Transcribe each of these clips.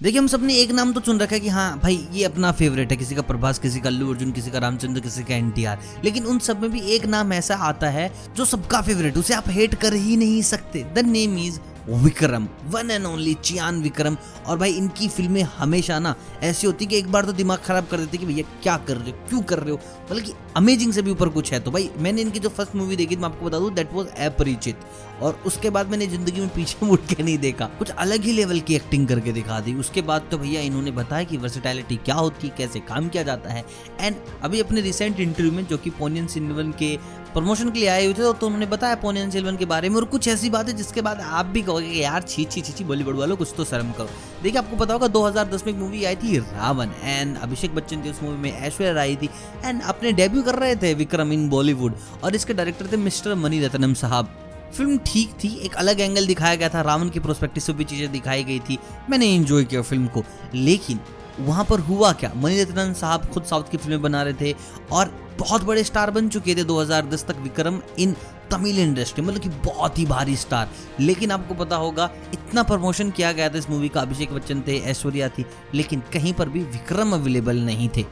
देखिए, हम सबने एक नाम तो चुन रखा है कि हाँ भाई, ये अपना फेवरेट है, किसी का प्रभास, किसी का अल्लू अर्जुन, किसी का रामचंद्र, किसी का एनटीआर। लेकिन उन सब में भी एक नाम ऐसा आता है जो सबका फेवरेट उसे आप हेट कर ही नहीं सकते। The name is Vikram one and only Chiyaan Vikram. और भाई, इनकी फ़िल्में हमेशा ना ऐसी होती कि एक बार तो दिमाग खराब कर देती कि भैया, क्या कर रहे हो? क्यों कर रहे हो? मतलब कि अमेजिंग से भी ऊपर कुछ है तो भाई, मैंने इनकी जो फ़र्स्ट मूवी देखी मैं आपको बता दूँ दैट वाज अपरिचित। और उसके बाद मैंने ज़िंदगी में पीछे मुड़ के नहीं देखा। कुछ अलग ही लेवल की एक्टिंग करके दिखा दी। उसके बाद तो भैया, इन्होंने बताया कि वर्सिटैलिटी क्या होती है, कैसे काम किया जाता है। एंड अभी अपने रिसेंट इंटरव्यू में, जो कि पोनियन सिन्वन के प्रमोशन के लिए आए हुए थे तो उन्होंने बताया पोनियन सिल्वन के बारे में और कुछ ऐसी बात है जिसके बाद आप भी कहोगे कि यार छी छी छी छी, बॉलीवुड वालों, कुछ तो शर्म करो। देखिए, आपको पता होगा 2010 में एक मूवी आई थी रावण एंड अभिषेक बच्चन थी उस मूवी में ऐश्वर्या राय थी एंड अपने डेब्यू कर रहे थे विक्रम इन बॉलीवुड और इसके डायरेक्टर थे मिस्टर मनी रत्नम साहब। फ़िल्म ठीक थी, एक अलग एंगल दिखाया गया था, रावण की प्रोस्पेक्टिव से भी चीज़ें दिखाई गई थी। मैंने इन्जॉय किया फ़िल्म को, लेकिन वहाँ पर हुआ क्या? मणिरत्नम साहब खुद साउथ की फ़िल्में बना रहे थे और बहुत बड़े स्टार बन चुके थे 2010 तक विक्रम इन तमिल इंडस्ट्री मतलब कि बहुत ही भारी स्टार। लेकिन आपको पता होगा, इतना प्रमोशन किया गया था इस मूवी का, अभिषेक बच्चन थे, ऐश्वर्या थी, लेकिन कहीं पर भी विक्रम अवेलेबल नहीं थे।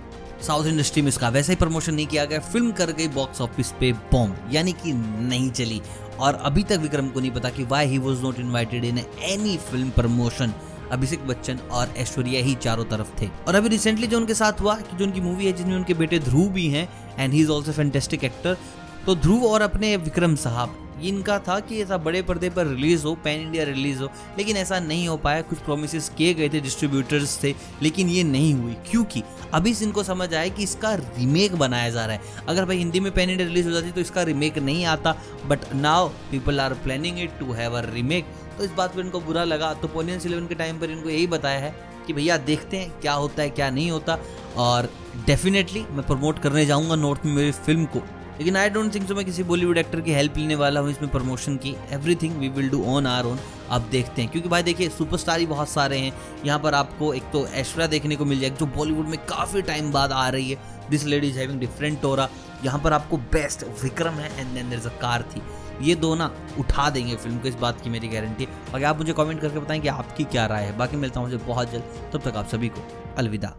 साउथ इंडस्ट्री में इसका वैसा ही प्रमोशन नहीं किया गया, फ़िल्म कर गई बॉक्स ऑफ़िस पे बॉम्ब यानी कि नहीं चली। और अभी तक विक्रम को नहीं पता कि why he was not invited in any film promotion Abhishek Bachchan और ऐश्वर्या ही चारों तरफ़ थे। और अभी रिसेंटली जो उनके साथ हुआ, कि जो उनकी मूवी है, जिसमें उनके बेटे ध्रुव भी हैं and he is also fantastic actor तो ध्रुव और अपने विक्रम साहब इनका था कि ऐसा बड़े पर्दे पर रिलीज़ हो, पैन इंडिया रिलीज़ हो, लेकिन ऐसा नहीं हो पाया। कुछ प्रोमिस किए गए थे डिस्ट्रीब्यूटर्स थे, लेकिन ये नहीं हुई। क्योंकि अभी से इनको समझ आया कि इसका रीमेक बनाया जा रहा है। अगर भाई हिंदी में पैन इंडिया रिलीज़ हो जाती तो इसका रीमेक नहीं आता but now people are planning it to have a remake तो इस बात पर इनको बुरा लगा। तो पोनियन सिलेवन के टाइम पर इनको यही बताया है कि भैया देखते हैं क्या होता है, क्या नहीं होता। और डेफिनेटली मैं प्रमोट करने जाऊँगा नॉर्थ में मेरी फ़िल्म को। लेकिन आई डोंट थिंक सो मैं किसी बॉलीवुड एक्टर की हेल्प लेने वाला हूँ, इसमें प्रमोशन की everything we will do on our own अब देखते हैं। क्योंकि भाई देखिए सुपरस्टार ही बहुत सारे हैं। यहाँ पर आपको एक तो ऐश्वर्या देखने को मिल जाएगी जो बॉलीवुड में काफ़ी टाइम बाद आ रही है। This lady is having different टोरा यहाँ पर आपको बेस्ट विक्रम है and then there a car थी। ये दो ना उठा देंगे फ़िल्म को, इस बात की मेरी गारंटी बाकी आप मुझे कमेंट करके बताएँ कि आपकी क्या राय है। बाकी मिलता हूँ मुझे बहुत जल्द। तब तक आप सभी को अलविदा।